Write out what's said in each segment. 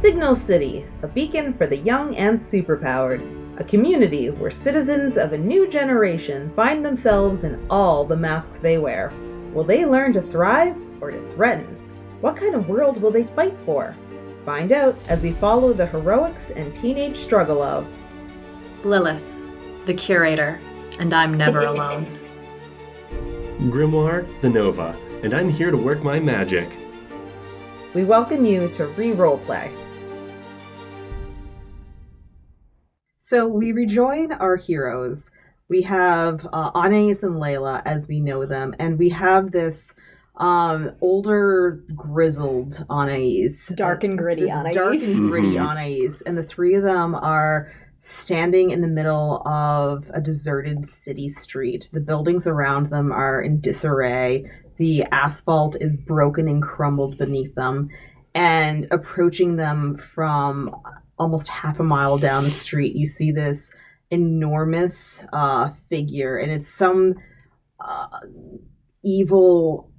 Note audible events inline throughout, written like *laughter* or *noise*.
Signal City, a beacon for the young and superpowered. A community where citizens of a new generation find themselves in all the masks they wear. Will they learn to thrive or to threaten? What kind of world will they fight for? Find out as we follow the heroics and teenage struggle of Lilith, the curator, and I'm never *laughs* alone. Grimoire the Nova, and I'm here to work my magic. We welcome you to Re Roleplay. So we rejoin our heroes. We have uh, Anais and Layla as we know them, and we have this um, older, grizzled Anais. Dark and gritty This Anais. Dark and gritty Mhm. Anais. And the three of them are standing in the middle of a deserted city street. The buildings around them are in disarray. The asphalt is broken and crumbled beneath them. And approaching them from almost half a mile down the street, you see this enormous uh, figure, and it's some uh, evil,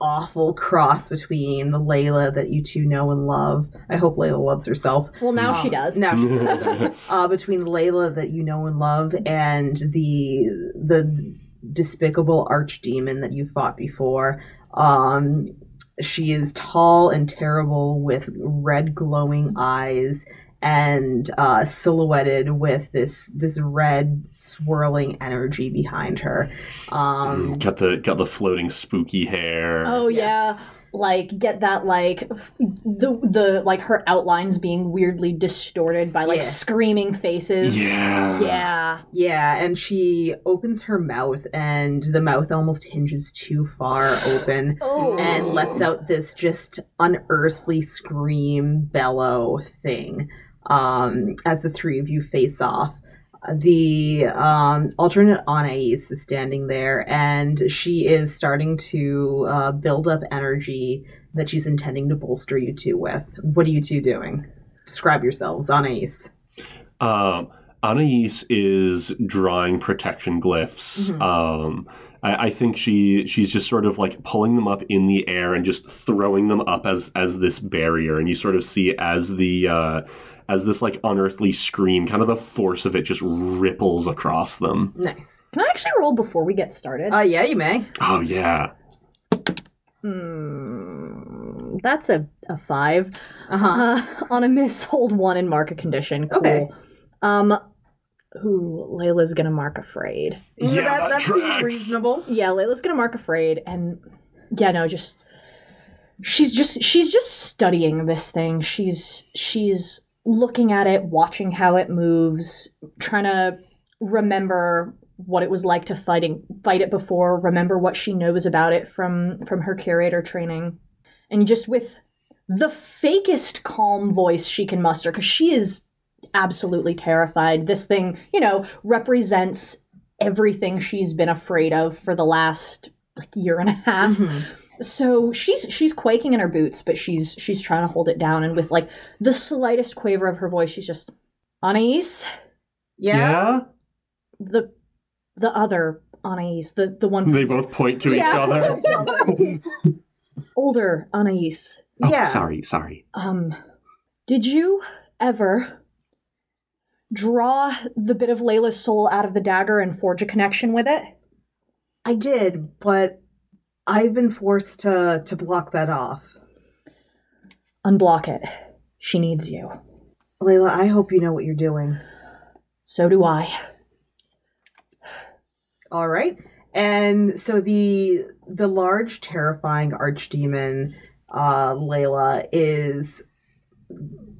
awful cross between the Layla that you two know and love. I hope Layla loves herself. Well, now she Uh, does. Now she *laughs* does. uh, between Layla that you know and love and the the despicable archdemon that you fought before. Um, she is tall and terrible with red glowing eyes and uh, silhouetted with this this red swirling energy behind her. Um, got the got the floating spooky hair. Oh yeah. Like get that like the the like her outlines being weirdly distorted by like Yeah. screaming faces. Yeah. Yeah. Yeah, and she opens her mouth, and the mouth almost hinges too far open. Oh. and lets out this just unearthly scream bellow thing um, as the three of you face off. The um, alternate Anais is standing there, and she is starting to uh, build up energy that she's intending to bolster you two with. What are you two doing? Describe yourselves, Anais. Um, Anais is drawing protection glyphs. Mhm. Um, I, I think she she's just sort of like pulling them up in the air and just throwing them up as as this barrier, and you sort of see as the uh, as this like unearthly scream, kind of the force of it just ripples across them. Nice. Can I actually roll before we get started? Uh, yeah, you may. Oh yeah, Hmm, that's a, a five. Uh huh. *laughs* Uh, on a miss, hold one and mark a condition. Cool. Okay. Um, who Layla's gonna mark afraid. yeah, that, that, that seems reasonable. Yeah, Layla's gonna mark afraid, and yeah, no, just she's just she's just studying this thing. She's she's looking at it, watching how it moves, trying to remember what it was like to fighting fight it before, remember what she knows about it from from her curator training, and just with the fakest calm voice she can muster, because she is absolutely terrified. This thing, you know, represents everything she's been afraid of for the last like year and a half. Mhm. So she's she's quaking in her boots, but she's she's trying to hold it down and with like the slightest quaver of her voice, she's just Anais, Yeah. the the other Anais, the the one They both point to each other. *laughs* older Anais. Oh, Yeah. sorry, sorry. Um did you ever draw the bit of Layla's soul out of the dagger and forge a connection with it? I did, but I've been forced to to block that off. Unblock it. She needs you. Layla, I hope you know what you're doing. So do I. All right. And so the the large terrifying archdemon uh Layla is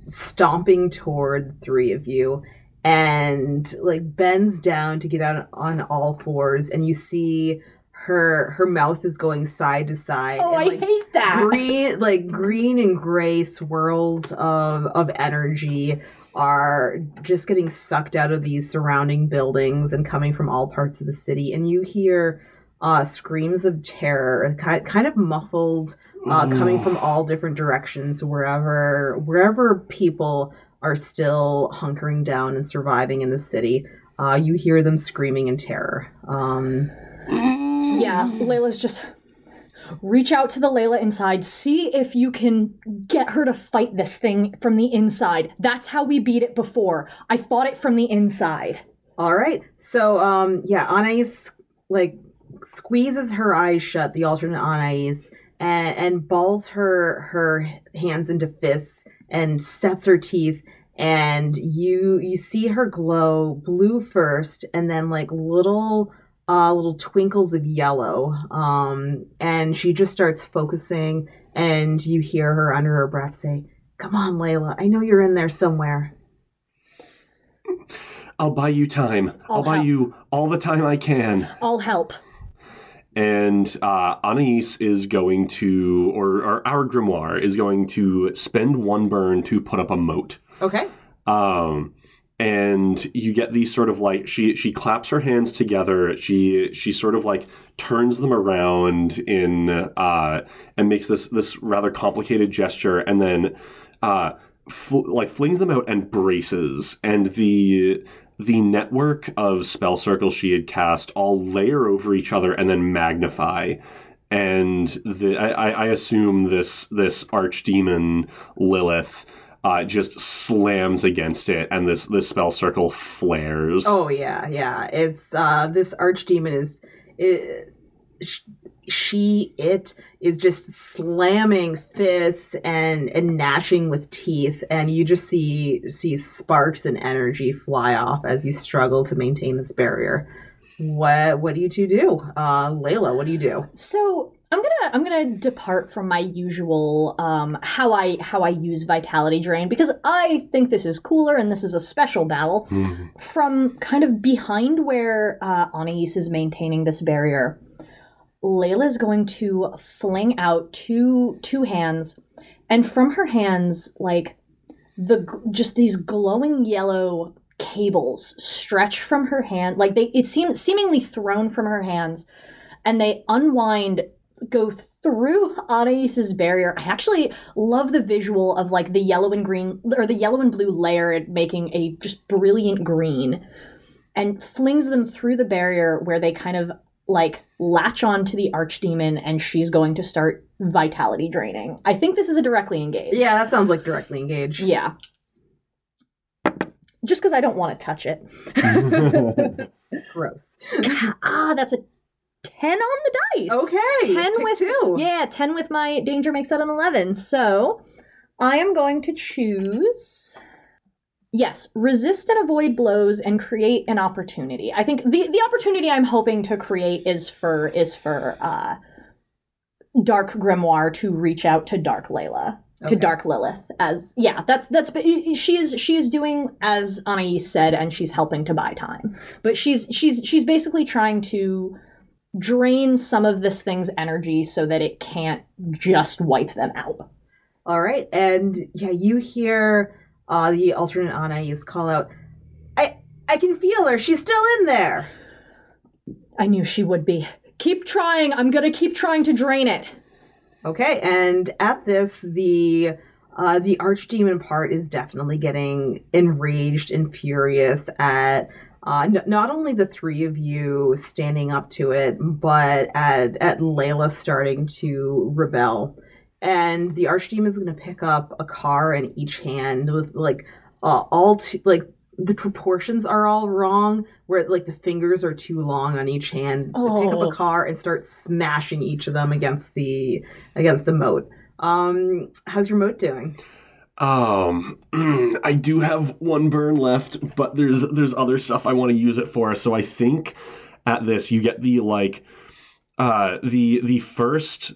stomping toward the three of you and like bends down to get out on all fours and you see her her mouth is going side to side Oh, and, I like, hate that. green like green and gray swirls of of energy are just getting sucked out of these surrounding buildings and coming from all parts of the city and you hear uh screams of terror ki- kind of muffled uh coming from all different directions wherever wherever people are still hunkering down and surviving in the city uh you hear them screaming in terror um Yeah, Layla's just reach out to the Layla inside, see if you can get her to fight this thing from the inside. That's how we beat it before. I fought it from the inside. All right. So, um, yeah, Anais like squeezes her eyes shut, the alternate Anais, and and balls her her hands into fists and sets her teeth. And you you see her glow blue first, and then like little uh, little twinkles of yellow. Um, and she just starts focusing, and you hear her under her breath say, "Come on, Layla. I know you're in there somewhere." I'll buy you time. I'll, I'll buy you all the time I can. I'll help. And uh, Anais is going to, or, or our grimoire is going to spend one burn to put up a moat. Okay. Um, and you get these sort of like she she claps her hands together. She she sort of like turns them around in uh, and makes this this rather complicated gesture, and then uh, fl- like flings them out and braces, and the the network of spell circles she had cast all layer over each other and then magnify. And the I, I assume this this archdemon Lilith uh, just slams against it, and this this spell circle flares. Oh yeah, yeah. It's uh this archdemon is it, she it is just slamming fists and and gnashing with teeth and you just see see sparks and energy fly off as you struggle to maintain this barrier. What what do you two do? Uh Layla, what do you do? So I'm gonna I'm gonna depart from my usual um, how I how I use vitality drain because I think this is cooler and this is a special battle. Hmm. From kind of behind where uh, Anais is maintaining this barrier, Layla's going to fling out two two hands, and from her hands, like the just these glowing yellow cables stretch from her hand, like they it seems seemingly thrown from her hands, and they unwind go through *laughs* Anais's barrier. I actually love the visual of like the yellow and green or the yellow and blue layer making a just brilliant green and flings them through the barrier where they kind of like latch on to the archdemon and she's going to start vitality draining. I think this is a directly engaged. Yeah, that sounds like directly engaged. Yeah. Just because I don't want to touch it. *laughs* *laughs* Gross. *laughs* ah, that's a 10 on the dice. Okay. 10 pick with two. Yeah, 10 with my danger makes that an 11. So I am going to choose. Yes, resist and avoid blows and create an opportunity. I think the, the opportunity I'm hoping to create is for is for uh, Dark Grimoire to reach out to Dark Layla. To Okay. Dark Lilith, as yeah, that's that's she is she is doing as Anais said, and she's helping to buy time. But she's she's she's basically trying to drain some of this thing's energy so that it can't just wipe them out. All right, and yeah, you hear uh, the alternate Anais call out, "I I can feel her. She's still in there." I knew she would be. Keep trying. I'm gonna keep trying to drain it. Okay, and at this, the uh, the archdemon part is definitely getting enraged and furious at uh, n- not only the three of you standing up to it, but at at Layla starting to rebel. And the archdemon is going to pick up a car in each hand with like uh, all t- like the proportions are all wrong where like the fingers are too long on each hand It's gonna pick up Oh. a car and start smashing each of them against the against the moat um how's your moat doing Um, *clears throat* I do have one burn left, but there's there's other stuff I want to use it for. So I think at this you get the like uh the the first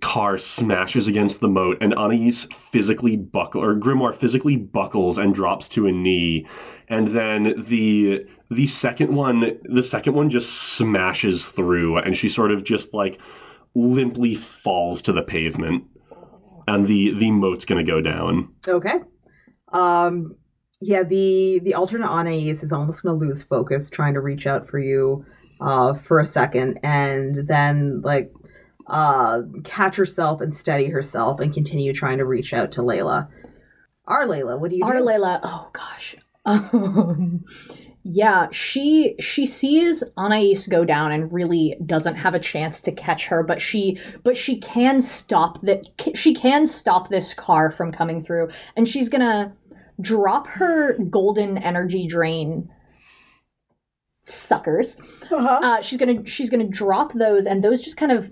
car smashes against the moat and Anais physically buckle or Grimoire physically buckles and drops to a knee. And then the the second one the second one just smashes through and she sort of just like limply falls to the pavement. And the the moat's gonna go down. okay um yeah the the alternate Anais is almost going to lose focus trying to reach out for you uh for a second and then like uh catch herself and steady herself and continue trying to reach out to Layla our Layla what do you Our do Layla. Oh gosh. *laughs* Um, yeah, she she sees Anais go down and really doesn't have a chance to catch her, but she but she can stop that she can stop this car from coming through, and she's gonna drop her golden energy drain suckers. Uh-huh. Uh, she's gonna she's gonna drop those, and those just kind of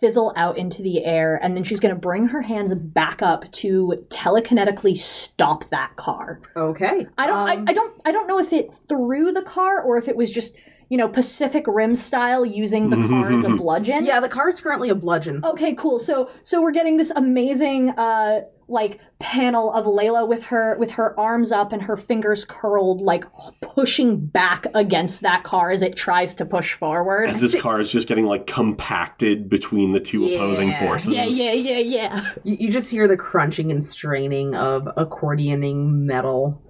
fizzle out into the air, and then she's gonna bring her hands back up to telekinetically stop that car. Okay. I don't Um, I, I don't I don't know if it threw the car or if it was just you know Pacific Rim style using the car as a *laughs* bludgeon. Yeah, the car is currently a bludgeon. Okay, cool. So so we're getting this amazing uh like panel of Layla with her with her arms up and her fingers curled like pushing back against that car as it tries to push forward. As this car is just getting like compacted between the two opposing forces. Yeah, yeah, yeah, yeah. You, you just hear the crunching and straining of accordioning metal.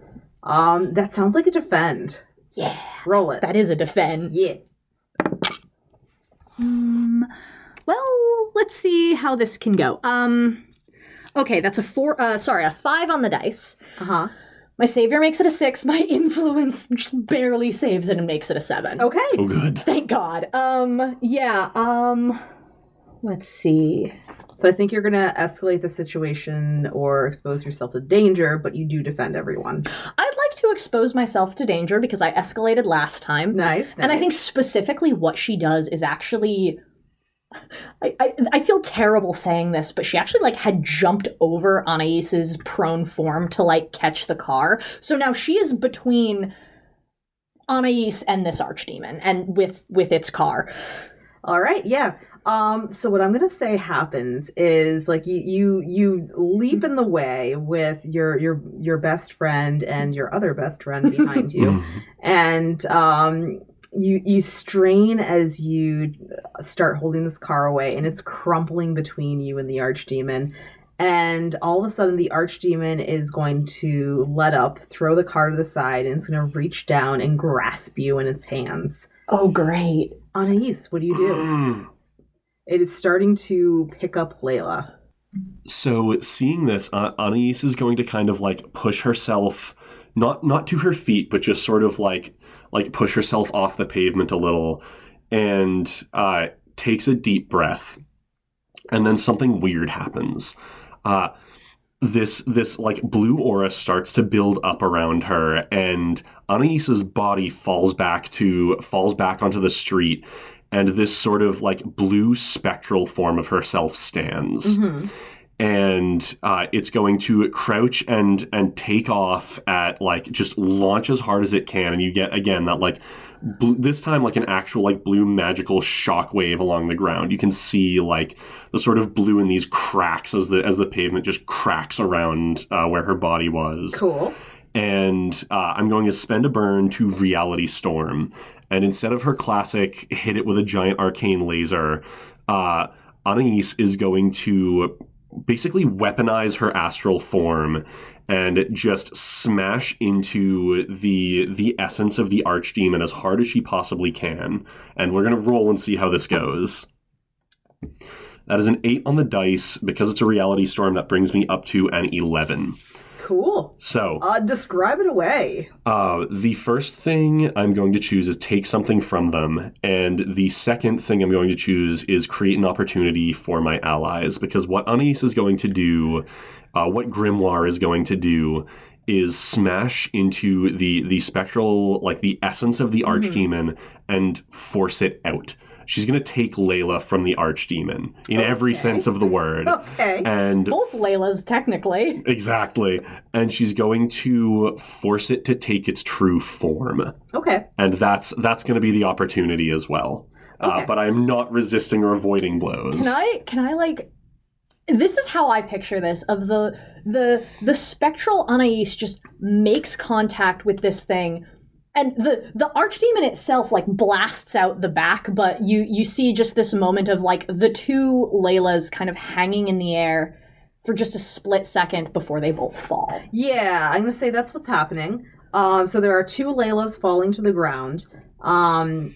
Um, that sounds like a defend. Yeah. Roll it. That is a defend. yeah. Um, well, let's see how this can go. Um Okay, that's a 4 uh sorry, a 5 on the dice. Uh huh. My savior makes it a 6. My *laughs* influence just barely saves it and makes it a 7. Okay. Oh, good. Thank God. Um, yeah, um, let's see. So I think you're gonna escalate the situation or expose yourself to danger, but you do defend everyone. I'd like to expose myself to danger because I escalated last time. Nice. And I think specifically what she does is actually. I, I, I feel terrible saying this, but she actually like had jumped over Anais's prone form to like catch the car. So now she is between Anais and this archdemon and with with its car. All right, yeah. Um, so what I'm gonna say happens is like you you you leap in the way with your your your best friend and your other best friend behind you, *laughs* and um, you you strain as you start holding this car away, and it's crumpling between you and the archdemon. And all of a sudden, the archdemon is going to let up, throw the car to the side, and it's going to reach down and grasp you in its hands. Oh, great. Anais, what do you do? Mm. *clears throat* It is starting to pick up Layla. So seeing this, uh, Anais is going to kind of like push herself, not not to her feet, but just sort of like like push herself off the pavement a little, and uh, takes a deep breath, and then something weird happens. Uh, this this like blue aura starts to build up around her, and Anais's body falls back to falls back onto the street. And this sort of like blue spectral form of herself stands Mm-hmm. And uh, it's going to crouch and and take off at like just launch as hard as it can and you get again that like bl- this time like an actual like blue magical shockwave along the ground you can see like the sort of blue in these cracks as the as the pavement just cracks around uh, where her body was Cool. and uh, I'm going to spend a burn to Reality Storm. And instead of her classic hit it with a giant arcane laser, uh, Anais is going to basically weaponize her astral form and just smash into the the essence of the archdemon as hard as she possibly can. And we're gonna roll and see how this goes. That is an eight on the dice. Because it's a reality storm, that brings me up to an eleven. Cool. So Uh, describe it away. uh, the first thing I'm going to choose is take something from them, and the second thing I'm going to choose is create an opportunity for my allies. Because what Anais is going to do, uh, what Grimoire is going to do, is smash into the the spectral, like the essence of the archdemon, and force it out. She's going to take Layla from the archdemon in every sense of the word, *laughs* Okay. and Both Laylas, technically. Exactly. And she's going to force it to take its true form. Okay. And that's that's going to be the opportunity as well. Uh, but I'm not resisting or avoiding blows. Can I can I like this is how I picture this of the the the spectral Anais just makes contact with this thing and the the archdemon itself like blasts out the back but you you see just this moment of like the two Laylas kind of hanging in the air for just a split second before they both fall. Yeah, I'm gonna say that's what's happening. Um, so there are two Laylas falling to the ground. Um,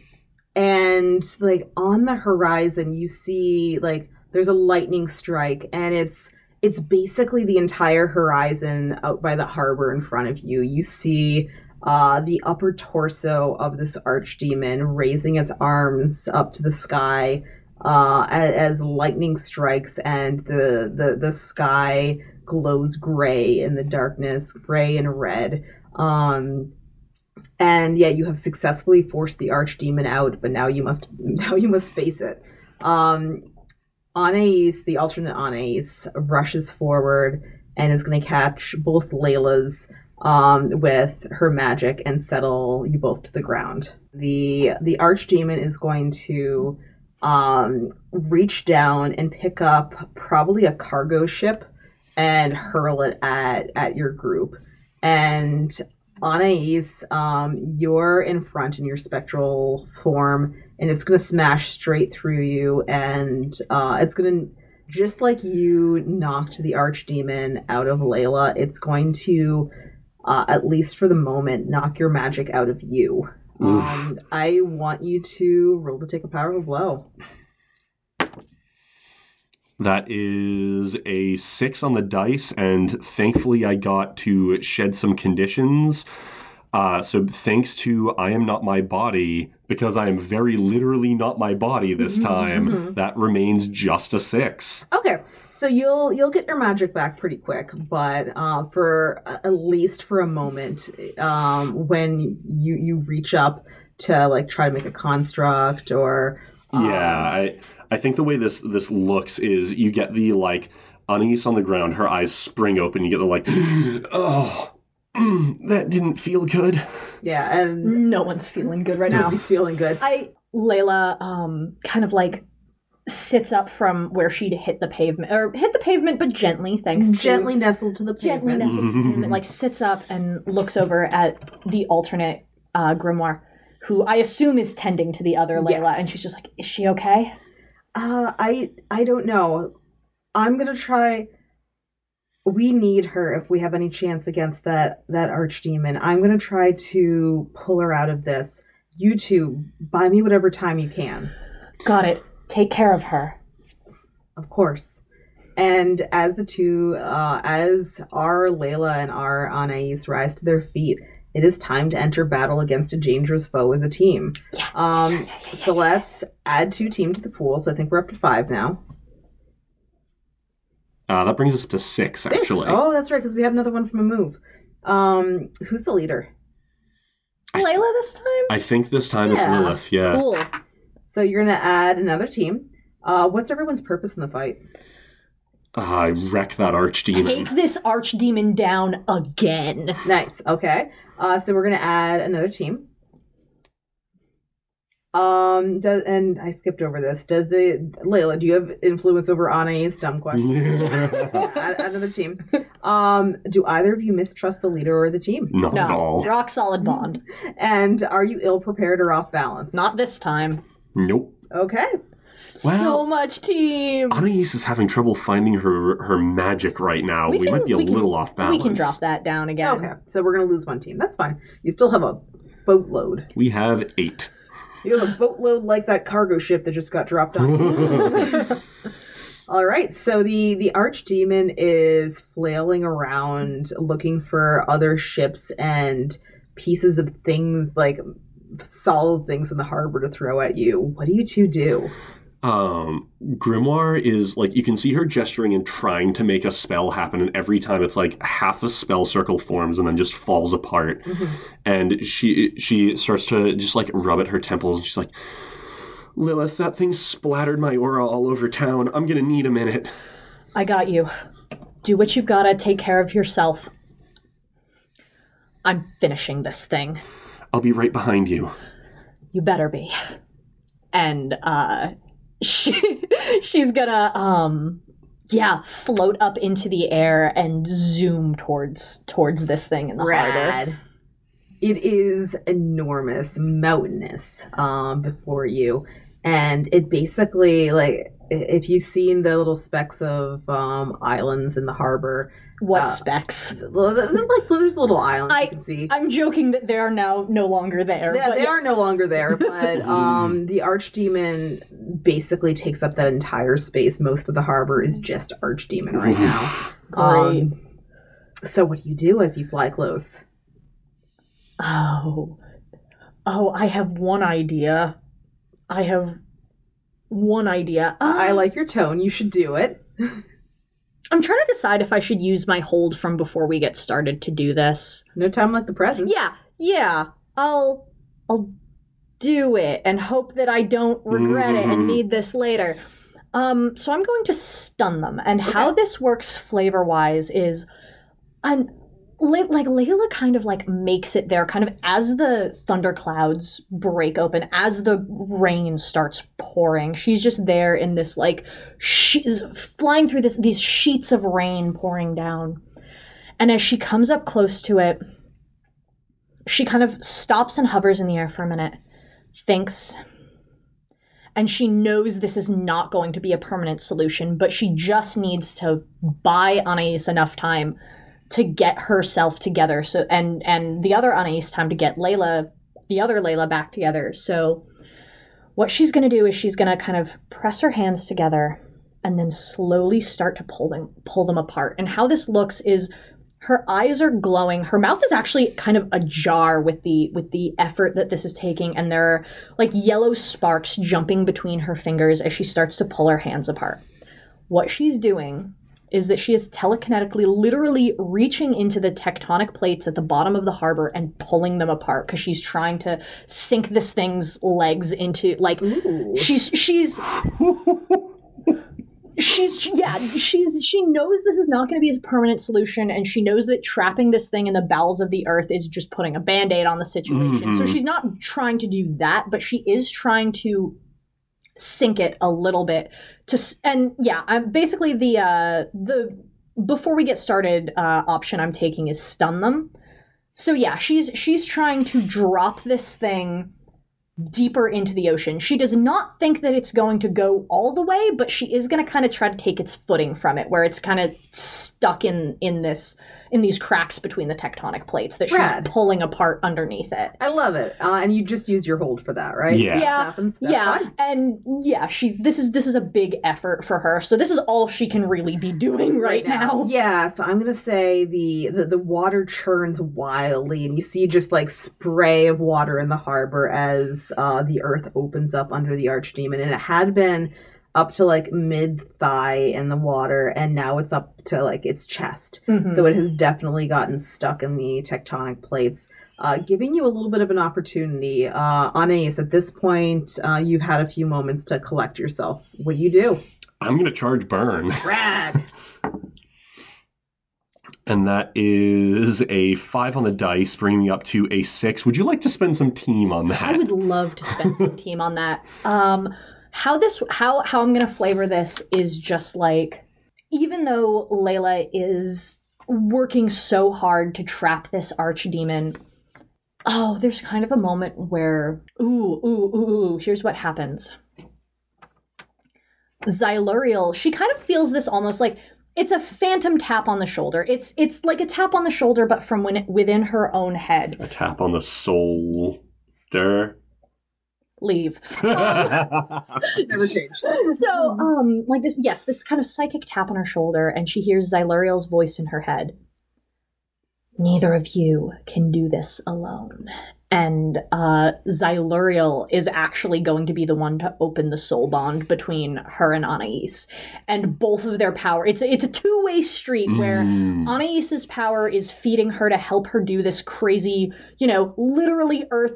and like on the horizon, you see like there's a lightning strike, and it's it's basically the entire horizon out by the harbor in front of you. You see uh, the upper torso of this archdemon, raising its arms up to the sky uh, as, as lightning strikes, and the, the the sky glows gray in the darkness, gray and red. Um, and yeah, you have successfully forced the archdemon out, but now you must *laughs* now you must face it. Um, Anais, the alternate Anais, rushes forward and is going to catch both Layla's um, with her magic and settle you both to the ground. The the archdemon is going to um, reach down and pick up probably a cargo ship and hurl it at at your group. And Anais, um, you're in front in your spectral form, and it's going to smash straight through you, and uh, it's going to just like you knocked the archdemon out of Layla, it's going to, uh, at least for the moment, knock your magic out of you. Um, I want you to roll to take a powerful blow. That is a six on the dice, and thankfully I got to shed some conditions. Uh, so thanks to I am not my body, because I am very literally not my body this time, Mhm. that remains just a six. Okay, so you'll you'll get your magic back pretty quick, but uh, for uh, at least for a moment, um, when you you reach up to like try to make a construct or um, Yeah, I I think the way this this looks is you get the like Anise on the ground, her eyes spring open, you get the like, *gasps* oh, mm, that didn't feel good. yeah, and No one's feeling good right now. nobody's feeling good. I Layla um kind of like sits up from where she'd hit the pavement or hit the pavement but gently thanks to Gently nestled to the gently pavement. nestled to the pavement *laughs* like sits up and looks over at the alternate uh grimoire who I assume is tending to the other Layla Yes. and she's just like is she okay? Uh, I I don't know. I'm gonna try. We need her if we have any chance against that that archdemon. I'm gonna try to pull her out of this. You two, buy me whatever time you can, Got it. Take care of her. of course. And as the two, uh, as our Layla and our Anais rise to their feet, it is time to enter battle against a dangerous foe as a team. Yeah. Um, yeah, yeah, yeah, so let's add two team to the pool. So I think we're up to five now. Uh, that brings us up to six, Six. actually. Oh, that's right, because we had another one from a move. Um, who's the leader? I- Layla this time? I think this time it's Lilith. Yeah. Cool. So you're gonna add another team. Uh, what's everyone's purpose in the fight? Uh, I wreck that archdemon. Take this archdemon down again. Nice. Okay. Uh, so we're gonna add another team. Um, does and I skipped over this. Does the Layla? Do you have influence over Anais? Dumb question. Yeah, *laughs* add, add another team. Um, do either of you mistrust the leader or the team? Not at No. all. Rock solid bond. And are you ill prepared or off balance? Not this time. Nope. Okay. Well- so much team. Anais is having trouble finding her her magic right now. We We, can- might be a we can- little off balance. We can drop that down again. Okay. So we're gonna lose one team. That's fine. You still have a boatload. We have eight. You have a boatload like that cargo ship that just got dropped on you. *laughs* All right, so the the archdemon is flailing around looking for other ships and pieces of things like solid things in the harbor to throw at you. What do you two do? Um, Grimoire is like you can see her gesturing and trying to make a spell happen, and every time it's like half a spell circle forms and then just falls apart. And she she starts to just like rub at her temples, and she's like, "Lilith, that thing splattered my aura all over town. I'm gonna need a minute." I got you. Do what you've gotta. Take care of yourself. I'm finishing this thing. I'll be right behind you. You better be. And uh *laughs* she she's gonna um yeah, float up into the air and zoom towards towards this thing in the harbor. Rad. It is enormous, mountainous um, before you, and it basically like i- if you've seen the little specks of um, islands in the harbor, What Uh, specs? l- like there's little islands I- you can see. I'm joking that they are now no longer there. Yeah, but they are no longer there, *laughs* but um, the archdemon basically takes up that entire space. Most of the harbor is just archdemon right now. *laughs* Great. Um, so what do you do as you fly close? Oh. Oh, I have one idea. I have one idea. I Um, like your tone. You should do it. I'm trying to decide if I should use my hold from before we get started to do this. No time like the present. Yeah, yeah. I'll I'll do it and hope that I don't regret it and Mhm. need this later. Um, so I'm going to stun them, and how this works flavor wise is, I'm li- like Layla kind of like makes it there, kind of as the thunderclouds break open, as the rain starts pouring. She's just there in this like she's flying through this these sheets of rain pouring down, and as she comes up close to it, she kind of stops and hovers in the air for a minute, thinks, and she knows this is not going to be a permanent solution, but she just needs to buy Anais enough time to get herself together. So and and the other Anais time to get Layla, the other Layla back together. So what she's gonna do is she's gonna kind of press her hands together and then slowly start to pull them pull them apart. And how this looks is her eyes are glowing her mouth is actually kind of ajar with the with the effort that this is taking and there are like yellow sparks jumping between her fingers as she starts to pull her hands apart what she's doing is that she is telekinetically literally reaching into the tectonic plates at the bottom of the harbor and pulling them apart because she's trying to sink this thing's legs into like Ooh. she's she's *laughs* she's yeah she's she knows this is not going to be a permanent solution and she knows that trapping this thing in the bowels of the earth is just putting a band-aid on the situation so Mhm. she's not trying to do that but she is trying to sink it a little bit to and yeah i'm basically the uh the before we get started uh option i'm taking is stun them so yeah she's she's trying to drop this thing deeper into the ocean. She does not think that it's going to go all the way, but she is going to kind of try to take its footing from it where it's kind of stuck in in this in these cracks between the tectonic plates that she's Rad. pulling apart underneath it. I love it. Uh, and you just use your hold for that, right? Yeah. Yeah. that happens, yeah, fine. and yeah, she's this is this is a big effort for her. So this is all she can really be doing right, now. Yeah, so I'm gonna say the, the the water churns wildly, and you see just like spray of water in the harbor as uh, the earth opens up under the archdemon, and it had been up to like mid thigh in the water, and now it's up to like its chest. Mhm. So it has definitely gotten stuck in the tectonic plates, uh, giving you a little bit of an opportunity. Uh, Anais, at this point, uh, you've had a few moments to collect yourself. What do you do? I'm gonna charge burn, *laughs* Rad. and that is a five on the dice, bringing me up to a six. Would you like to spend some team on that? I would love to spend some *laughs* team on that. Um, how this how how I'm gonna flavor this is just like even though Layla is working so hard to trap this archdemon. Oh, there's kind of a moment where ooh ooh ooh ooh. Here's what happens. Xyluriel, she kind of feels this almost like it's a phantom tap on the shoulder. It's it's like a tap on the shoulder, but from when, within her own head. a tap on the shoulder. Leave. Never *laughs* change. so um like this yes this kind of psychic tap on her shoulder and she hears xyluriel's voice in her head neither of you can do this alone and uh xyluriel is actually going to be the one to open the soul bond between her and anais and both of their power it's it's a two-way street where Mm. Anais's power is feeding her to help her do this crazy, you know, literally earth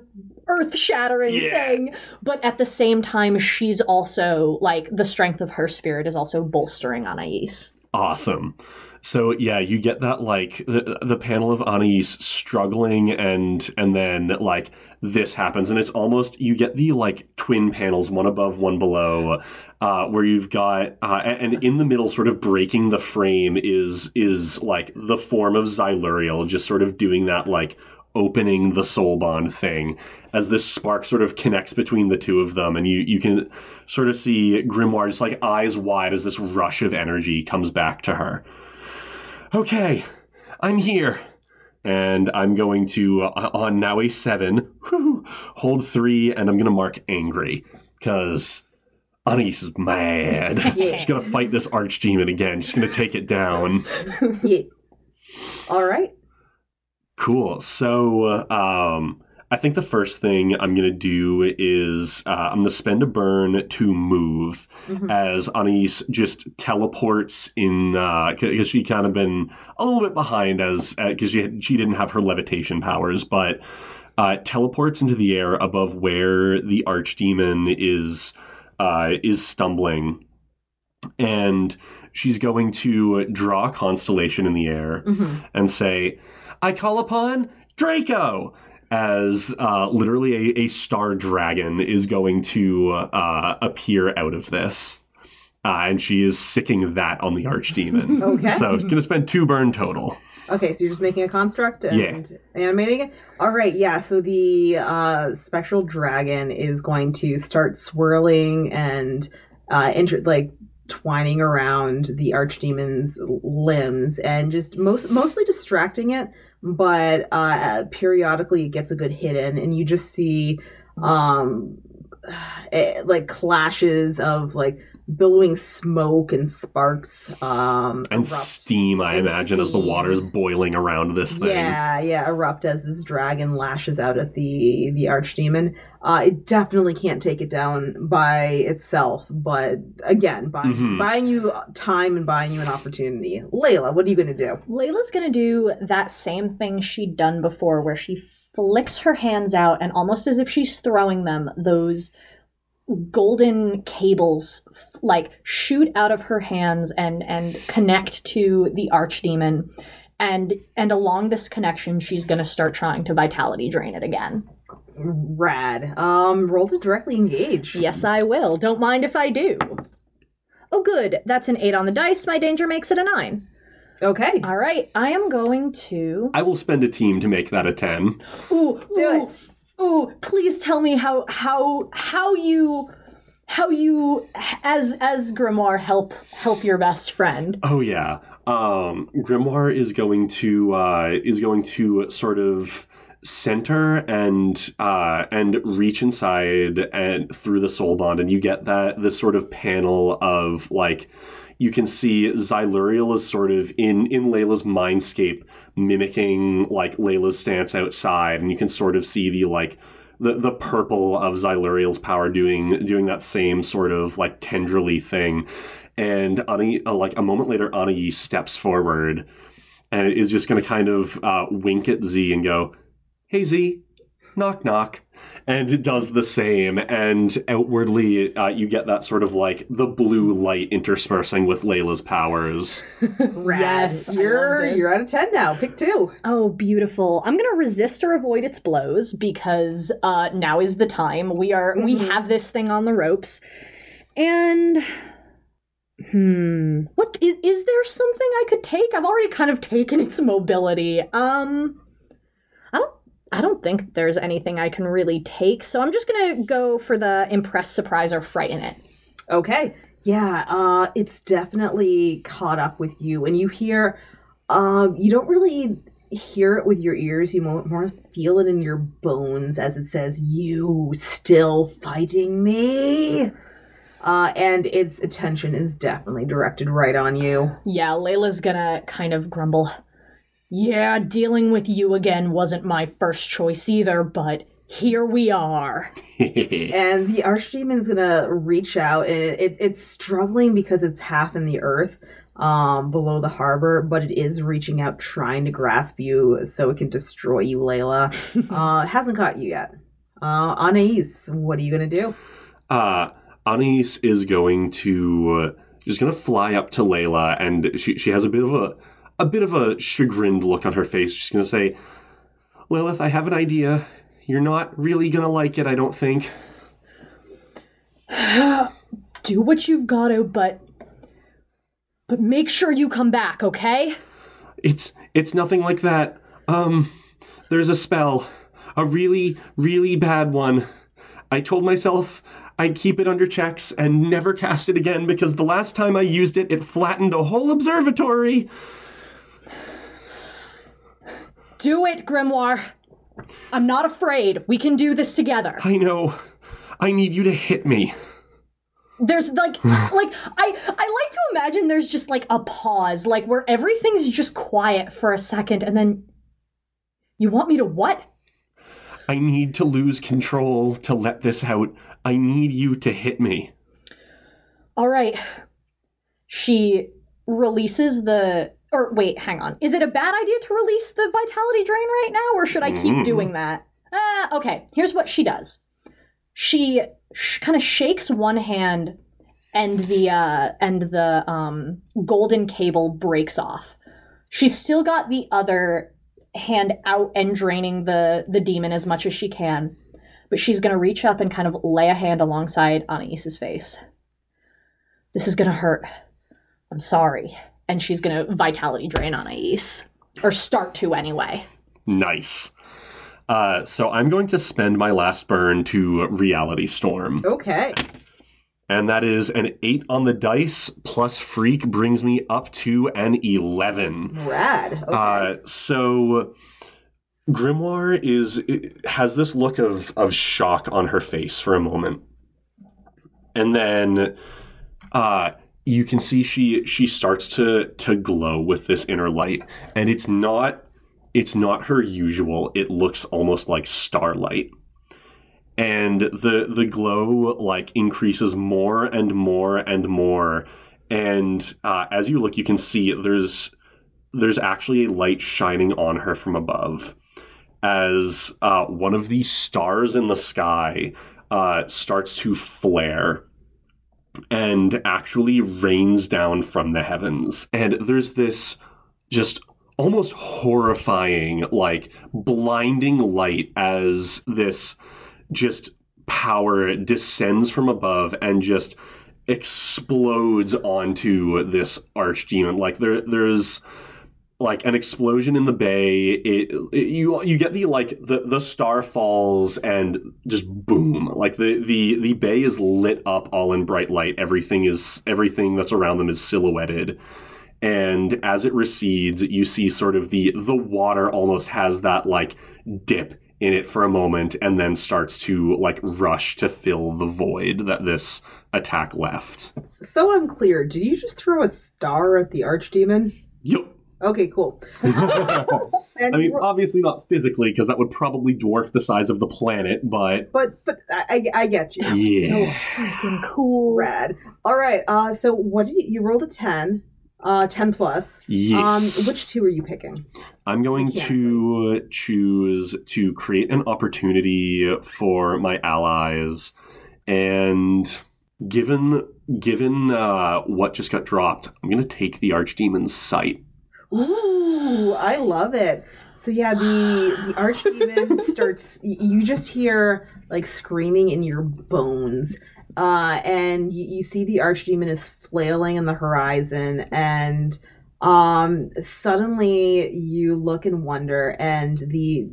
earth shattering Yeah. thing. But at the same time, she's also like the strength of her spirit is also bolstering Anais. Awesome. So yeah, you get that like the, the panel of Anais struggling and and then like this happens and it's almost you get the like twin panels one above one below uh, where you've got uh, and, and in the middle sort of breaking the frame is is like the form of Xyluriel just sort of doing that like opening the soul bond thing as this spark sort of connects between the two of them and you you can sort of see Grimoire just like eyes wide as this rush of energy comes back to her. Okay, I'm here. And I'm going to, uh, on now a seven, whew, hold three, and I'm going to mark angry. Because Anais is mad. *laughs* Yeah. She's going to fight this archdemon again. She's going to take it down. Yeah. All right. Cool. So, um, I think the first thing I'm going to do is uh, I'm going to spend a burn to move Mhm. as Anais just teleports in because she kind of been a little bit behind as because she had, she didn't have her levitation powers, but uh, teleports into the air above where the archdemon is uh, is stumbling, and she's going to draw a constellation in the air Mhm. and say, I call upon Draco! As uh, literally a, a star dragon is going to uh, appear out of this. Uh, and she is sicking that on the archdemon. *laughs* Okay. so it's going to spend two burn total. Okay, so you're just making a construct and Yeah. animating it? All right, yeah. So the uh, spectral dragon is going to start swirling and uh, inter- like twining around the archdemon's limbs and just most mostly distracting it, but uh, periodically it gets a good hit in, and you just see um, *sighs* eh, like clashes of like billowing smoke and sparks um, And erupt. steam, I And imagine, as the steam. water is boiling around this thing. Yeah, yeah, erupt as this dragon lashes out at the the archdemon. Uh, it definitely can't take it down by itself, but again, by, Mhm. buying you time and buying you an opportunity. Layla, what are you gonna do? Layla's gonna do that same thing she'd done before, where she flicks her hands out and almost as if she's throwing them, those golden cables like shoot out of her hands and and connect to the archdemon. And and along this connection, she's gonna start trying to vitality drain it again. Rad. Um, roll to directly engage. Yes, I will. Don't mind if I do. Oh, good. That's an eight on the dice. My danger makes it a nine. Okay. All right, I am going to. I will spend a team to make that a 10. Ooh, Do ooh, ooh! Please tell me how how how you how you as as Grimoire help help your best friend. Oh yeah. Um, Grimoire is going to uh, is going to sort of center and uh, and reach inside and through the soul bond, and you get that this sort of panel of like you can see Xyluriel is sort of in in Layla's mindscape mimicking like Layla's stance outside, and you can sort of see the like the the purple of Xyluriel's power doing doing that same sort of like tendrily thing. And Ani, uh, like a moment later, Anai steps forward and is just going to kind of uh, wink at Z and go, "Hey Z, knock knock," and it does the same. And outwardly, uh, you get that sort of like the blue light interspersing with Layla's powers. *laughs* Rad. Yes, you're this. you're at a ten now. Pick two. Oh, beautiful! I'm gonna resist or avoid its blows because uh, now is the time. We are we Mhm. have this thing on the ropes, and hmm, what is is there something I could take? I've already kind of taken its mobility. Um, I don't. Think there's anything I can really take, so I'm just gonna go for the impress, surprise, or frighten it. Okay. Yeah, uh, it's definitely caught up with you, and you hear. Um, you don't really hear it with your ears. You more, feel it in your bones as it says, "You still fighting me." Uh, and its attention is definitely directed right on you. Yeah, Layla's gonna kind of grumble. Yeah, dealing with you again wasn't my first choice either, but here we are. *laughs* And the archdemon's gonna reach out, and it, it, it's struggling because it's half in the earth um, below the harbor, but it is reaching out, trying to grasp you so it can destroy you, Layla. *laughs* uh, it hasn't caught you yet. Uh, Anais, what are you gonna do? uh, Anais is going to uh, she's going to fly up to Layla, and she she has a bit of a a bit of a chagrined look on her face. She's going to say, "Lilith, I have an idea. You're not really going to like it, I don't think." *sighs* Do what you've got to, but but make sure you come back, okay? It's it's nothing like that. Um, there's a spell, a really really bad one. I told myself I'd keep it under checks and never cast it again because the last time I used it, it flattened a whole observatory. Do it, Grimoire. I'm not afraid. We can do this together. I know. I need you to hit me. There's like *sighs* like I I like to imagine there's just like a pause, like where everything's just quiet for a second and then You want me to what? I need to lose control to let this out. I need you to hit me. All right. She releases the. Or wait, hang on. Is it a bad idea to release the vitality drain right now, or should I keep Mm. doing that? Ah, okay. Here's what she does. She sh- kind of shakes one hand, and the uh, and the um, golden cable breaks off. She's still got the other hand out and draining the the demon as much as she can, but she's gonna reach up and kind of lay a hand alongside Anais's face this is gonna hurt. I'm sorry. And she's gonna vitality drain Anais. Or start to anyway. Nice. Uh, so I'm going to spend my last burn to Reality Storm. Okay. And that is an 8 on the dice plus Freak brings me up to an 11. Rad. Okay. Uh, so Grimoire is has this look of of shock on her face for a moment, and then uh, you can see she she starts to to glow with this inner light, and it's not it's not her usual. It looks almost like starlight. And the the glow like increases more and more and more, and uh, as you look, you can see there's there's actually a light shining on her from above as uh, one of these stars in the sky uh, starts to flare and actually rains down from the heavens. And there's this just almost horrifying, like blinding light as this just power descends from above and just explodes onto this archdemon. Like there, there's like an explosion in the bay. It, it- you you get the like the the star falls and just boom. Like the the the bay is lit up all in bright light. Everything is everything that's around them is silhouetted. And as it recedes, you see sort of the the water almost has that like dip in it for a moment and then starts to like rush to fill the void that this attack left. so unclear. Did you just throw a star at the archdemon? Yup. Okay, cool. *laughs* I mean, obviously not physically, because that would probably dwarf the size of the planet, but but but I, I get you. yeah. Freaking cool. Rad. All right. Uh, so what did you, you rolled a ten? Uh, ten plus. Yes. Um, which two are you picking? I'm going to choose to create an opportunity for my allies, and given given uh, what just got dropped, I'm going to take the archdemon's sight. Ooh, I love it. So yeah, the the *sighs* archdemon starts. You just hear like screaming in your bones, uh, and you, you see the archdemon is flailing in the horizon, and um, suddenly you look in wonder, and the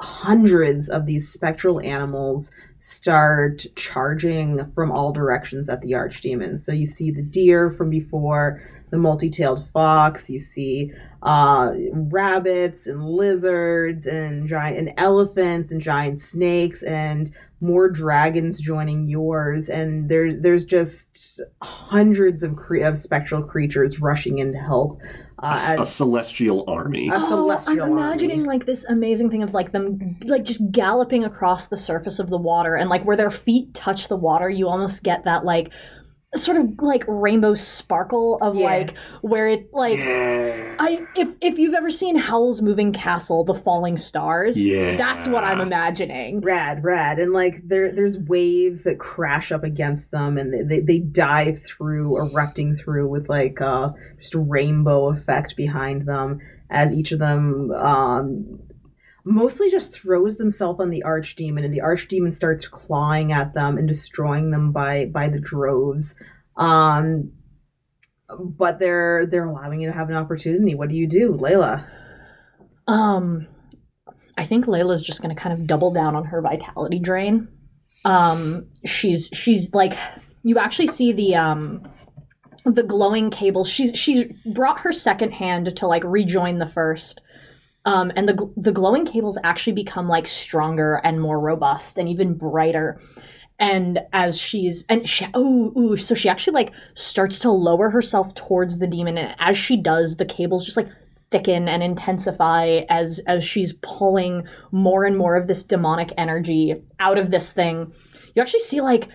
hundreds of these spectral animals start charging from all directions at the archdemon. So you see the deer from before, the multi-tailed fox. You see uh, rabbits and lizards and giant and elephants and giant snakes and more dragons joining yours. And there's there's just hundreds of cre- of spectral creatures rushing in to help. A, Uh, s- a as- celestial army. A oh, I'm imagining army. like this amazing thing of like them like just galloping across the surface of the water and like where their feet touch the water, you almost get that like sort of like rainbow sparkle of Yeah. like where it like yeah. I if if you've ever seen Howl's Moving Castle, The Falling Stars, Yeah. that's what I'm imagining. Rad, rad, and like there, there's waves that crash up against them, and they, they, they dive through, erupting through with like uh, just a rainbow effect behind them as each of them um, mostly just throws themselves on the archdemon, and the archdemon starts clawing at them and destroying them by by the droves. Um, but they're they're allowing you to have an opportunity. What do you do, Layla? Um, I think Layla's just going to kind of double down on her vitality drain. Um, she's she's like you actually see the um the glowing cable She's she's brought her second hand to like rejoin the first. Um, and the the glowing cables actually become like stronger and more robust and even brighter. And as she's and she oh ooh, so she actually like starts to lower herself towards the demon, and as she does, the cables just like thicken and intensify as as she's pulling more and more of this demonic energy out of this thing. You actually see like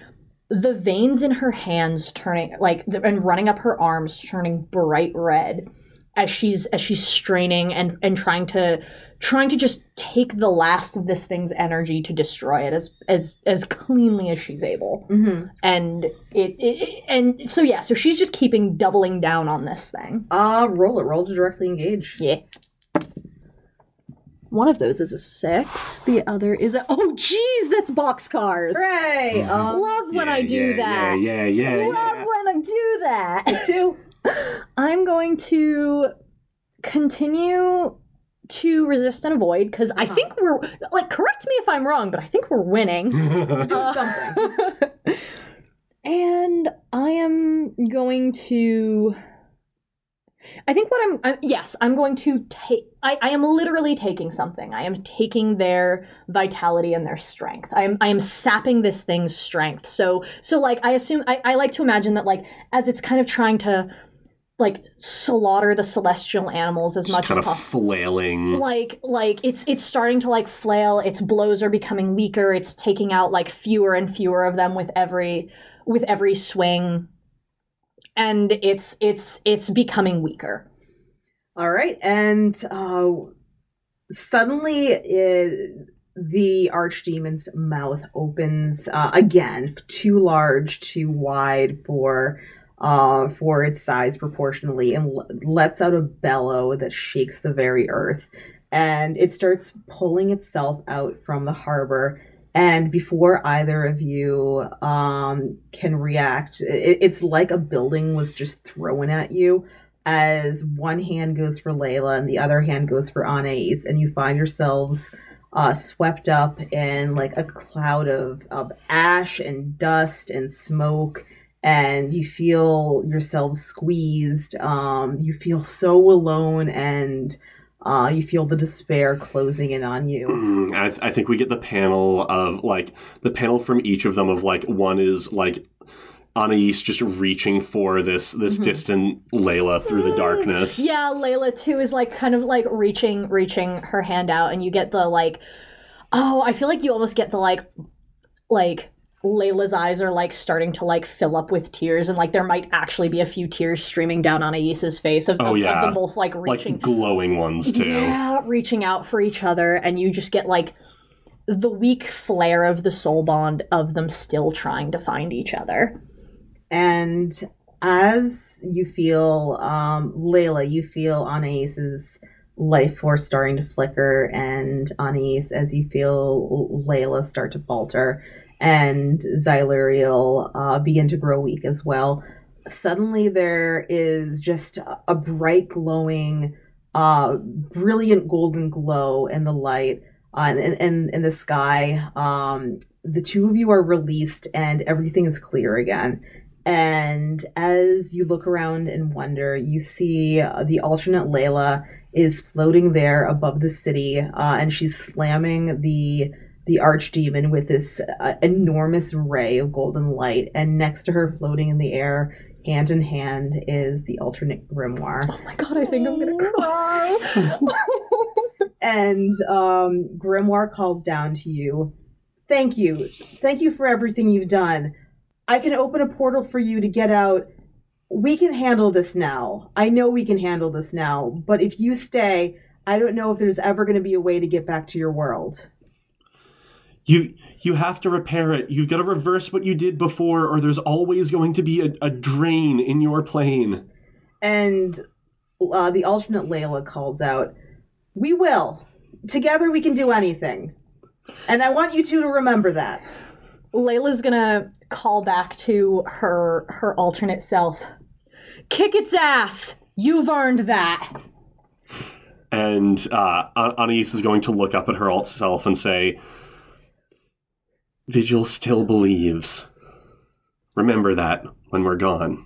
the veins in her hands turning like and running up her arms turning bright red as she's as she's straining and and trying to trying to just take the last of this thing's energy to destroy it as as as cleanly as she's able Mm-hmm. and it, it and so yeah so she's just keeping doubling down on this thing Uh, roll it. Roll to directly engage. yeah one of those is a six the other is a oh geez that's boxcars Hooray! Um, love when i do yeah, that Yeah, yeah, yeah. love yeah. when i do that two. *laughs* i'm going to continue to resist and avoid because i Uh-huh. think we're like correct me if i'm wrong but i think we're winning *laughs* *laughs* Do something. *laughs* and I am going to. I think what I'm, i yes, I'm going to take. I, I am literally taking something. I am taking their vitality and their strength. I am I am sapping this thing's strength. So so like I assume I, I like to imagine that like as it's kind of trying to like slaughter the celestial animals as Just much kind as of possible flailing. like like it's it's starting to like flail. Its blows are becoming weaker. It's taking out like fewer and fewer of them with every with every swing. And it's it's it's becoming weaker. All right, and uh, suddenly uh the archdemon's mouth opens uh, again, too large, too wide for uh, for its size proportionally, and l- lets out a bellow that shakes the very earth, and it starts pulling itself out from the harbor. And before either of you um, can react, it, it's like a building was just thrown at you. As one hand goes for Layla and the other hand goes for Anais, and you find yourselves uh, swept up in like a cloud of, of ash and dust and smoke, and you feel yourselves squeezed. Um, you feel so alone, and uh, you feel the despair closing in on you. Mm, I, th- I think we get the panel of like the panel from each of them of like one is like Anais just reaching for this this Mhm. distant Layla through the darkness. yeah layla too is like kind of like reaching reaching her hand out and you get the like oh i feel like you almost get the like like Layla's eyes are like starting to like fill up with tears, and like there might actually be a few tears streaming down Anais's face of, Oh, of, of yeah. them both like reaching Like glowing ones too. Yeah, reaching out for each other, and you just get like the weak flare of the soul bond of them still trying to find each other. And as you feel, um, Layla, you on Anais's life force starting to flicker, and Anais, as you feel Layla start to falter, and Xyluriel uh, begin to grow weak as well. Suddenly, there is just a- bright, glowing, uh, brilliant golden glow in the light. Uh, in, in, in the sky, um, the two of you are released and everything is clear again. And as you look around and wonder, you see uh, the alternate Layla is floating there above the city, uh, and she's slamming the the archdemon with this uh, enormous ray of golden light. And next to her, floating in the air, hand in hand, is the alternate grimoire. Oh my god, I think I'm gonna cry. *laughs* And um, Grimoire calls down to you. Thank you. Thank you for everything you've done. I can open a portal for you to get out. We can handle this now. I know we can handle this now. But if you stay, I don't know if there's ever going to be a way to get back to your world. You you have to repair it. You've got to reverse what you did before, or there's always going to be a, a drain in your plane. And uh, the alternate Layla calls out, We will. Together we can do anything. And I want you two to remember that. Layla's gonna call back to her her alternate self. Kick its ass! You've earned that. And uh, An- Anais is going to look up at her alt self and say, Vigil still believes. Remember that when we're gone.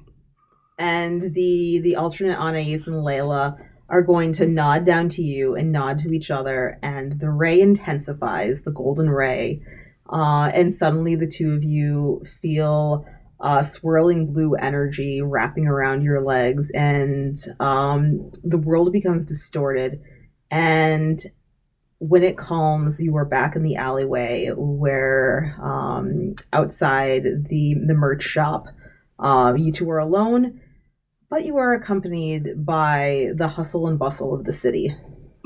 and the the alternate Anais and Layla are going to nod down to you and nod to each other, and the ray intensifies, the golden ray, uh, and suddenly the two of you feel uh, swirling blue energy wrapping around your legs, and um, the world becomes distorted. And when it calms, you are back in the alleyway where um, outside the the merch shop, uh, you two are alone, but you are accompanied by the hustle and bustle of the city.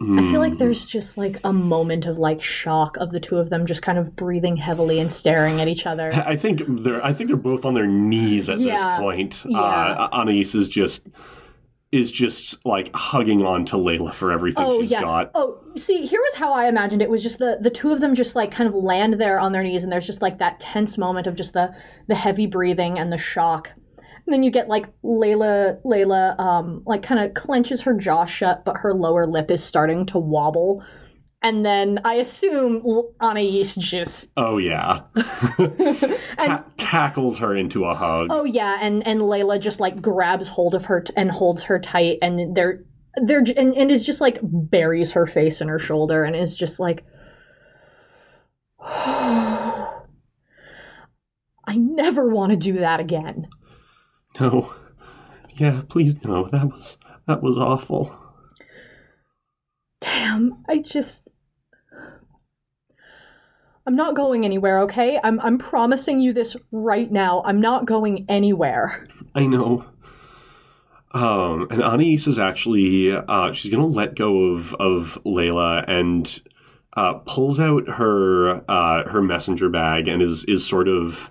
I feel like Mm. there's just like a moment of like shock of the two of them just kind of breathing heavily and staring at each other. *laughs* I think they're. I think they're both on their knees at Yeah, this point. yeah. Uh, Anais is just is just like hugging on to Layla for everything Oh she's yeah. got. Oh, see, here was how I imagined it. Was just the the two of them just like kind of land there on their knees, and there's just like that tense moment of just the the heavy breathing and the shock. And then you get like Layla, Layla, um, like kind of clenches her jaw shut, but her lower lip is starting to wobble. And then I assume Anais just Oh yeah, *laughs* Ta- tackles her into a hug. Oh yeah, and and Layla just like grabs hold of her t- and holds her tight, and they're they're and, and is just like buries her face in her shoulder, and is just like, *sighs* I never want to do that again. No, yeah, please no. That was that was awful. Damn, I just. I'm not going anywhere, okay? I'm I'm promising you this right now. I'm not going anywhere. I know. Um, and Anais is actually uh, she's gonna let go of of Layla and uh, pulls out her uh, her messenger bag and is is sort of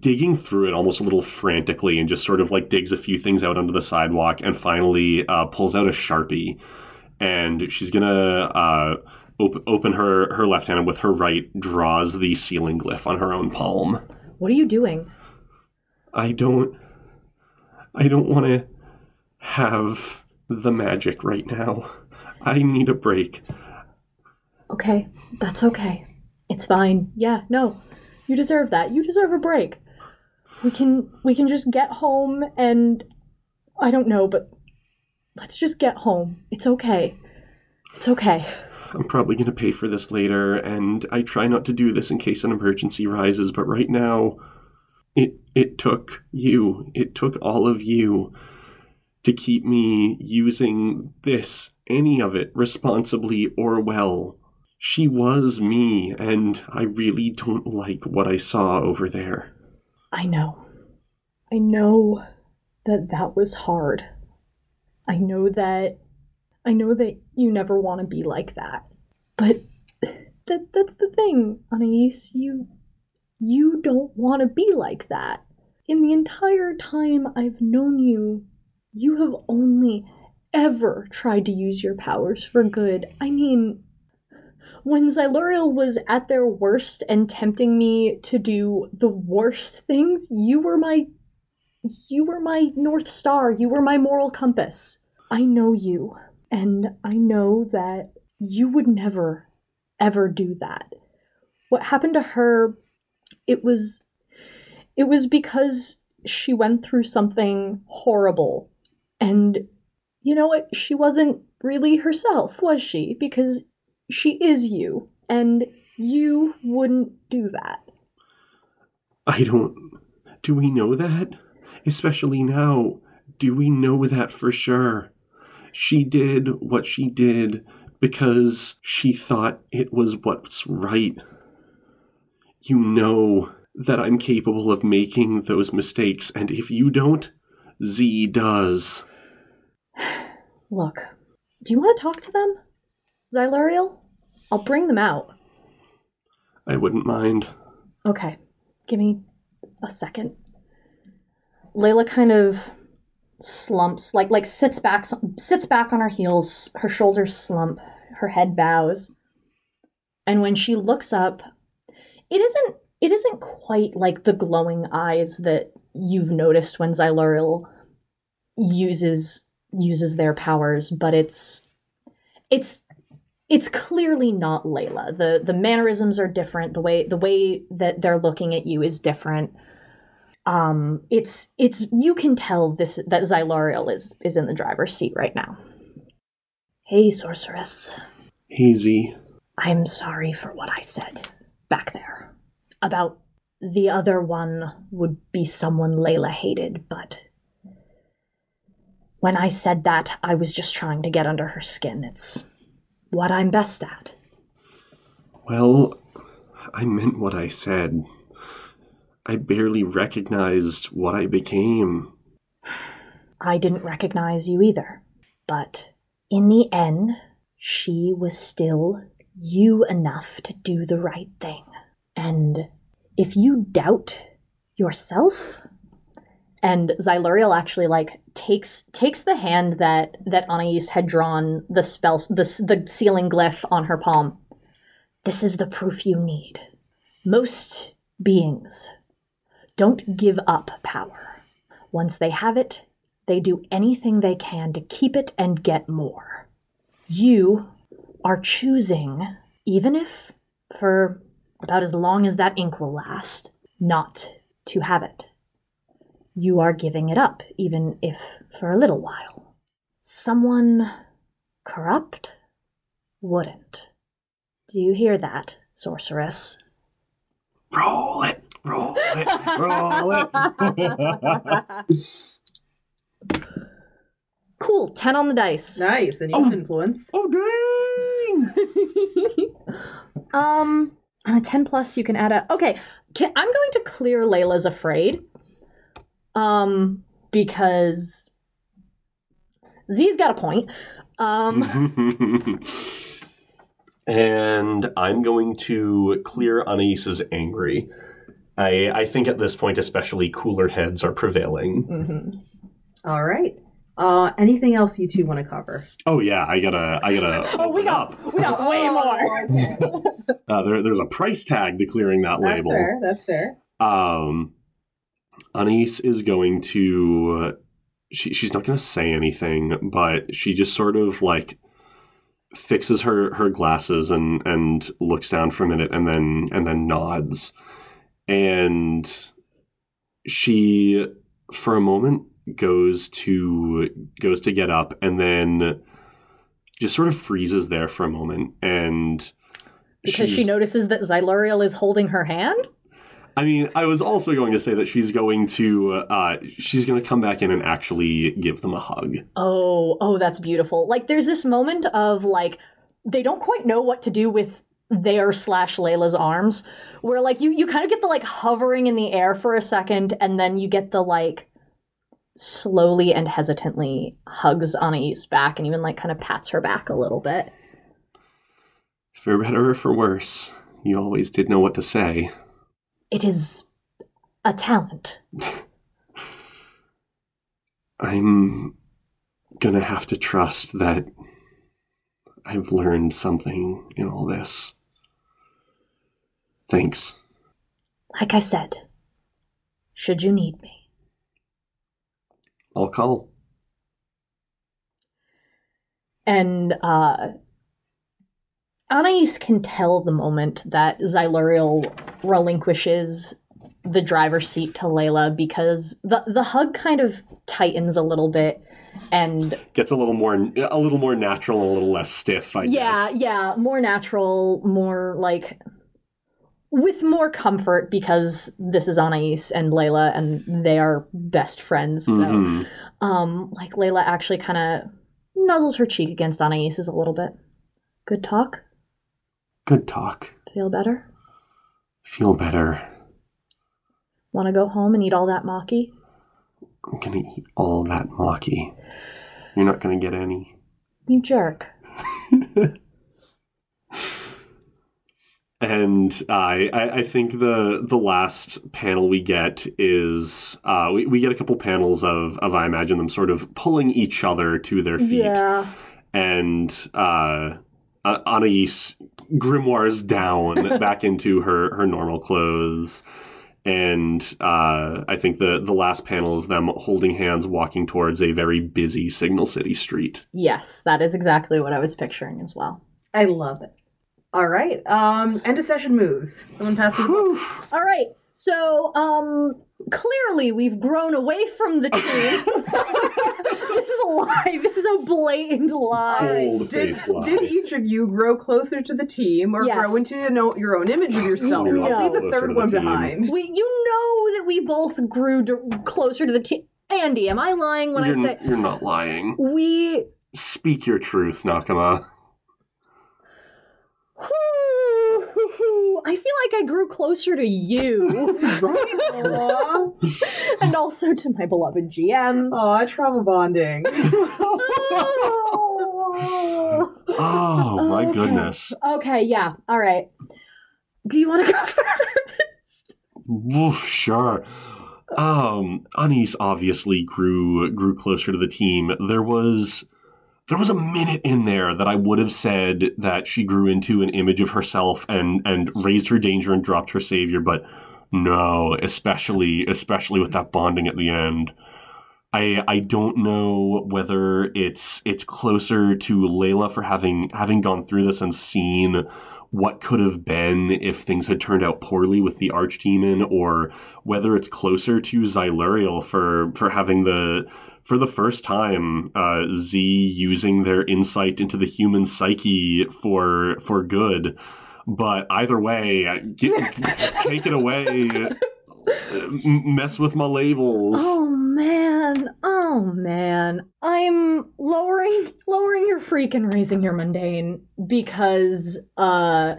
digging through it almost a little frantically and just sort of like digs a few things out onto the sidewalk and finally uh, pulls out a sharpie and she's gonna uh, op- open her her left hand and with her right draws the sealing glyph on her own palm. What are you doing? I don't I don't want to have the magic right now. I need a break. Okay, that's okay. It's fine. Yeah, no. You deserve that. You deserve a break. We can we can just get home and I don't know, but let's just get home. It's okay. It's okay. I'm probably going to pay for this later and I try not to do this in case an emergency rises, but right now it it took you. It took all of you to keep me using this any of it responsibly or well. She was me and I really don't like what I saw over there. I know. I know that that was hard. I know that I know that you never want to be like that. But that that's the thing, Anais, you you don't want to be like that. In the entire time I've known you, you have only ever tried to use your powers for good. I mean, when Xyluriel was at their worst and tempting me to do the worst things, you were my you were my north star. You were my moral compass. I know you, and I know that you would never ever do that. What happened to her it was it was because she went through something horrible. And you know what? She wasn't really herself, was she? Because she is you, and you wouldn't do that. I don't. Do we know that? Especially now, do we know that for sure? She did what she did because she thought it was what's right. You know that I'm capable of making those mistakes, and if you don't, Z does. *sighs* Look, do you want to talk to them? Xyluriel? I'll bring them out. I wouldn't mind. Okay, give me a second. Layla kind of slumps, like like sits back, sits back on her heels. Her shoulders slump, her head bows, and when she looks up, it isn't it isn't quite like the glowing eyes that you've noticed when Xyluriel uses uses their powers, but it's it's it's clearly not Layla. The the mannerisms are different. The way the way that they're looking at you is different. Um, it's it's you can tell this that Xyluriel is is in the driver's seat right now. Hey, sorceress. Hazy. I'm sorry for what I said back there about the other one would be someone Layla hated, but when I said that, I was just trying to get under her skin. It's what I'm best at. Well, I meant what I said. I barely recognized what I became. I didn't recognize you either. But in the end, she was still you enough to do the right thing. And if you doubt yourself, and Xyluriel actually like takes takes the hand that that Anais had drawn the spell the the sealing glyph on her palm. This is the proof you need. Most beings don't give up power. Once they have it, they do anything they can to keep it and get more. You are choosing, even if for about as long as that ink will last, not to have it. You are giving it up, even if for a little while. Someone corrupt wouldn't. Do you hear that, sorceress? Roll it, roll it, roll it. *laughs* Cool, 10 on the dice. Nice, and you Oh. influence. oh dang! *laughs* Um, on a 10 plus, you can add a. Okay, can, I'm going to clear Layla's afraid. Um, because Z's got a point. Um, *laughs* and I'm going to clear Anais's angry. I I think at this point, especially cooler heads are prevailing. mhm. All right. Uh, anything else you two want to cover? Oh yeah, I gotta I gotta *laughs* Oh, we got, up. we got way *laughs* more. *laughs* Uh, there, there's a price tag to clearing that label. That's label. fair. That's fair. Um, Anais is going to. She, she's not going to say anything, but she just sort of like fixes her her glasses and and looks down for a minute and then and then nods and she for a moment goes to goes to get up and then just sort of freezes there for a moment and because she notices that Xyluriel is holding her hand? I mean, I was also going to say that she's going to uh, she's going to come back in and actually give them a hug. Oh, oh, that's beautiful. Like, there's this moment of like, they don't quite know what to do with their slash Layla's arms, where like you you kind of get the like hovering in the air for a second, and then you get the like slowly and hesitantly hugs Anais back, and even like kind of pats her back a little bit. For better or for worse, you always did know what to say. It is a talent. *laughs* I'm gonna have to trust that I've learned something in all this. Thanks. Like I said, should you need me. I'll call. And uh Anais can tell the moment that Xyluriel relinquishes the driver's seat to Layla because the the hug kind of tightens a little bit and Gets a little more a little more natural and a little less stiff, I yeah, guess. yeah, yeah, more natural, more like with more comfort because this is Anais and Layla and they are best friends. So Mhm. um like Layla actually kind of nuzzles her cheek against Anais's a little bit. Good talk. Good talk. Feel better? Feel better. Want to go home and eat all that maki? I'm gonna eat all that maki. You're not gonna get any. You jerk. *laughs* And uh, I, I think the the last panel we get is uh, we, we get a couple panels of, of I imagine them sort of pulling each other to their feet, Yeah. and uh, uh, Anais grimoires down *laughs* back into her, her normal clothes, and uh, I think the the last panel is them holding hands walking towards a very busy Signal City street. Yes, that is exactly what I was picturing as well. I love it. All right. Um, end of session moves. Someone pass me. All right. So, um, clearly we've grown away from the team. *laughs* this is a lie. This is a blatant lie. Bold Did, faced lie. did each of you grow closer to the team or Yes. grow into you know, your own image of yourself? You're I'll not leave the closer third to the one team. behind. We, you know that we both grew d- closer to the team. Andy, am I lying when you're, I say you're not lying. we? Speak your truth, Nakama. I feel like I grew closer to you, *laughs* Aw, and also to my beloved GM. Aw, travel bonding. *laughs* Oh my Okay. goodness. Okay, yeah, all right. Do you want to go *laughs* first? Woof, sure. Um, Anais obviously grew grew closer to the team. There was there was a minute in there that I would have said that she grew into an image of herself and and raised her danger and dropped her savior, but no, especially especially with that bonding at the end. I I don't know whether it's it's closer to Layla for having having gone through this and seen what could have been if things had turned out poorly with the archdemon, or whether it's closer to Xyluriel for for having the for the first time uh, Z using their insight into the human psyche for for good. But either way, get, *laughs* take it away. Mess with my labels. Oh man, oh man. I'm lowering lowering your freak and raising your mundane because uh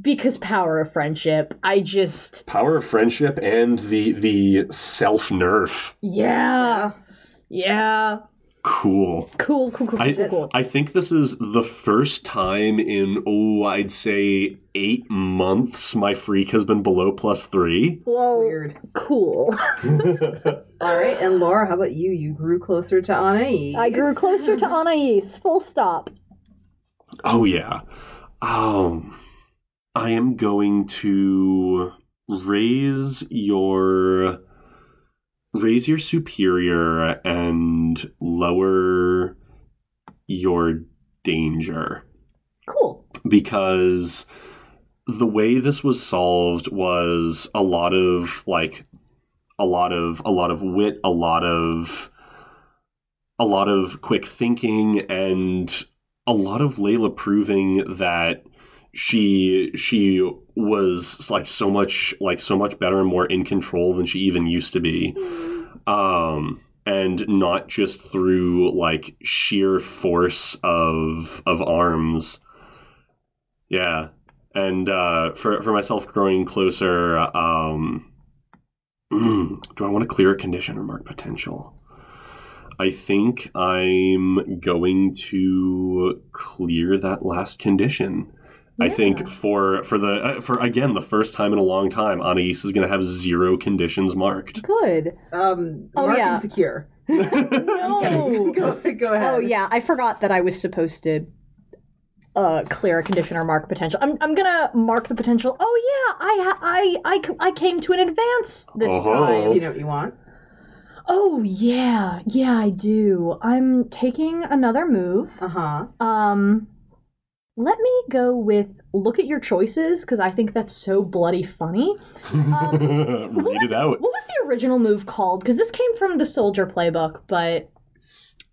because power of friendship. I just Power of friendship and the the self nerf. yeah. Yeah. Cool. Cool, cool, cool, I- cool, cool. I think this is the first time in, oh, I'd say eight months my freak has been below plus three. Well, Weird. cool. *laughs* *laughs* All right, and Laura, how about you? You grew closer to Anais. I grew closer to Anais. Full stop. oh, yeah. Um, I am going to raise your. Raise your superior and lower your danger. Cool. because the way this was solved was a lot of like a lot of a lot of wit a lot of a lot of quick thinking and a lot of Layla proving that she she was like so much like so much better and more in control than she even used to be. Um and not just through like sheer force of of arms. Yeah. And uh for for myself growing closer um *clears throat* do i want to clear a condition or mark potential? I think i'm going to clear that last condition I think for for the uh, for again the first time in a long time, Anais is going to have zero conditions marked. Good. Um, Oh, Mark yeah. insecure. *laughs* *laughs* No. *laughs* go, go ahead. Oh yeah, I forgot that I was supposed to uh clear a condition or mark potential. I'm I'm gonna mark the potential. Oh yeah, I I I, I came to an advance this. Do time. you know what you want? Oh yeah, yeah I do. I'm taking another move. Uh huh. Um let me go with look at your choices because I think that's so bloody funny. Um, *laughs* read it out. What was the original move called? Because this came from the soldier playbook, but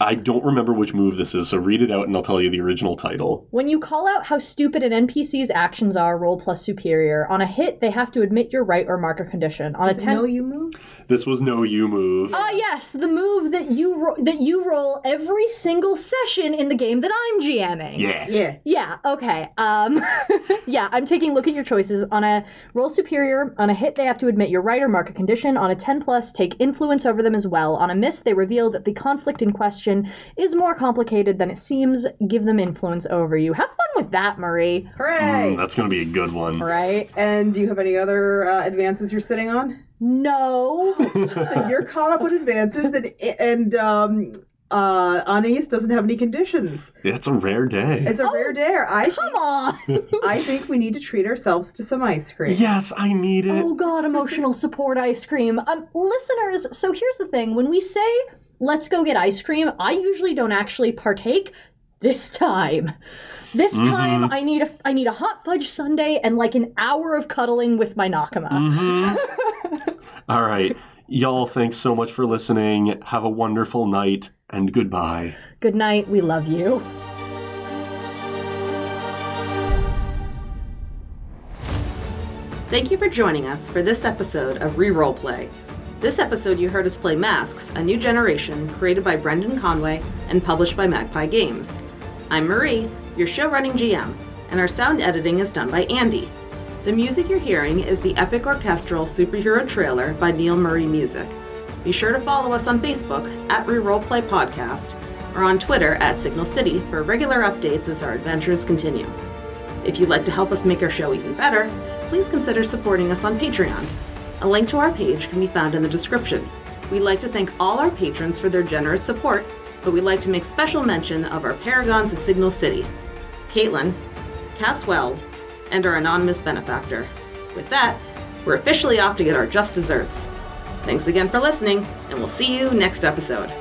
I don't remember which move this is, so read it out and I'll tell you the original title. When you call out how stupid an NPC's actions are, roll plus superior. On a hit, they have to admit you're right or mark a condition. On Is a it ten, no you move? This was no you move. ah yes, the move that you ro- that you roll every single session in the game that I'm GMing. yeah. Yeah. Yeah, okay. Um *laughs* yeah, I'm taking a look at your choices. On a roll superior, on a hit they have to admit you're right or mark a condition. On a 10 plus, take influence over them as well. On a miss, they reveal that the conflict in question is more complicated than it seems. Give them influence over you. Have fun with that, Marie. Hooray! Mm, that's going to be a good one. Right? and do you have any other uh, advances you're sitting on? No. So *laughs* you're caught up with advances, and and um, uh, Anais doesn't have any conditions. It's a rare day. It's a Oh, rare day. I Come on. I think we need to treat ourselves to some ice cream. yes, I need it. Oh god, emotional support ice cream. Um, listeners, so here's the thing: when we say let's go get ice cream, I usually don't actually partake. This time. This Mhm. time I need a I need a hot fudge sundae and like an hour of cuddling with my Nakama. Mhm. *laughs* All right. Y'all, thanks so much for listening. Have a wonderful night and goodbye. Good night. We love you. Thank you for joining us for this episode of Reroll Play. This episode, you heard us play Masks, a new generation created by Brendan Conway and published by Magpie Games. I'm Marie, your show running GM, and our sound editing is done by Andy. The music you're hearing is the epic orchestral superhero trailer by Neil Murray Music. Be sure to follow us on Facebook at Reroll Play Podcast or on Twitter at Signal City for regular updates as our adventures continue. If you'd like to help us make our show even better, please consider supporting us on Patreon. A link to our page can be found in the description. We'd like to thank all our patrons for their generous support, but we'd like to make special mention of our paragons of Signal City Caitlin, Cass Weld, and our anonymous benefactor. With that, we're officially off to get our just desserts. Thanks again for listening, and we'll see you next episode.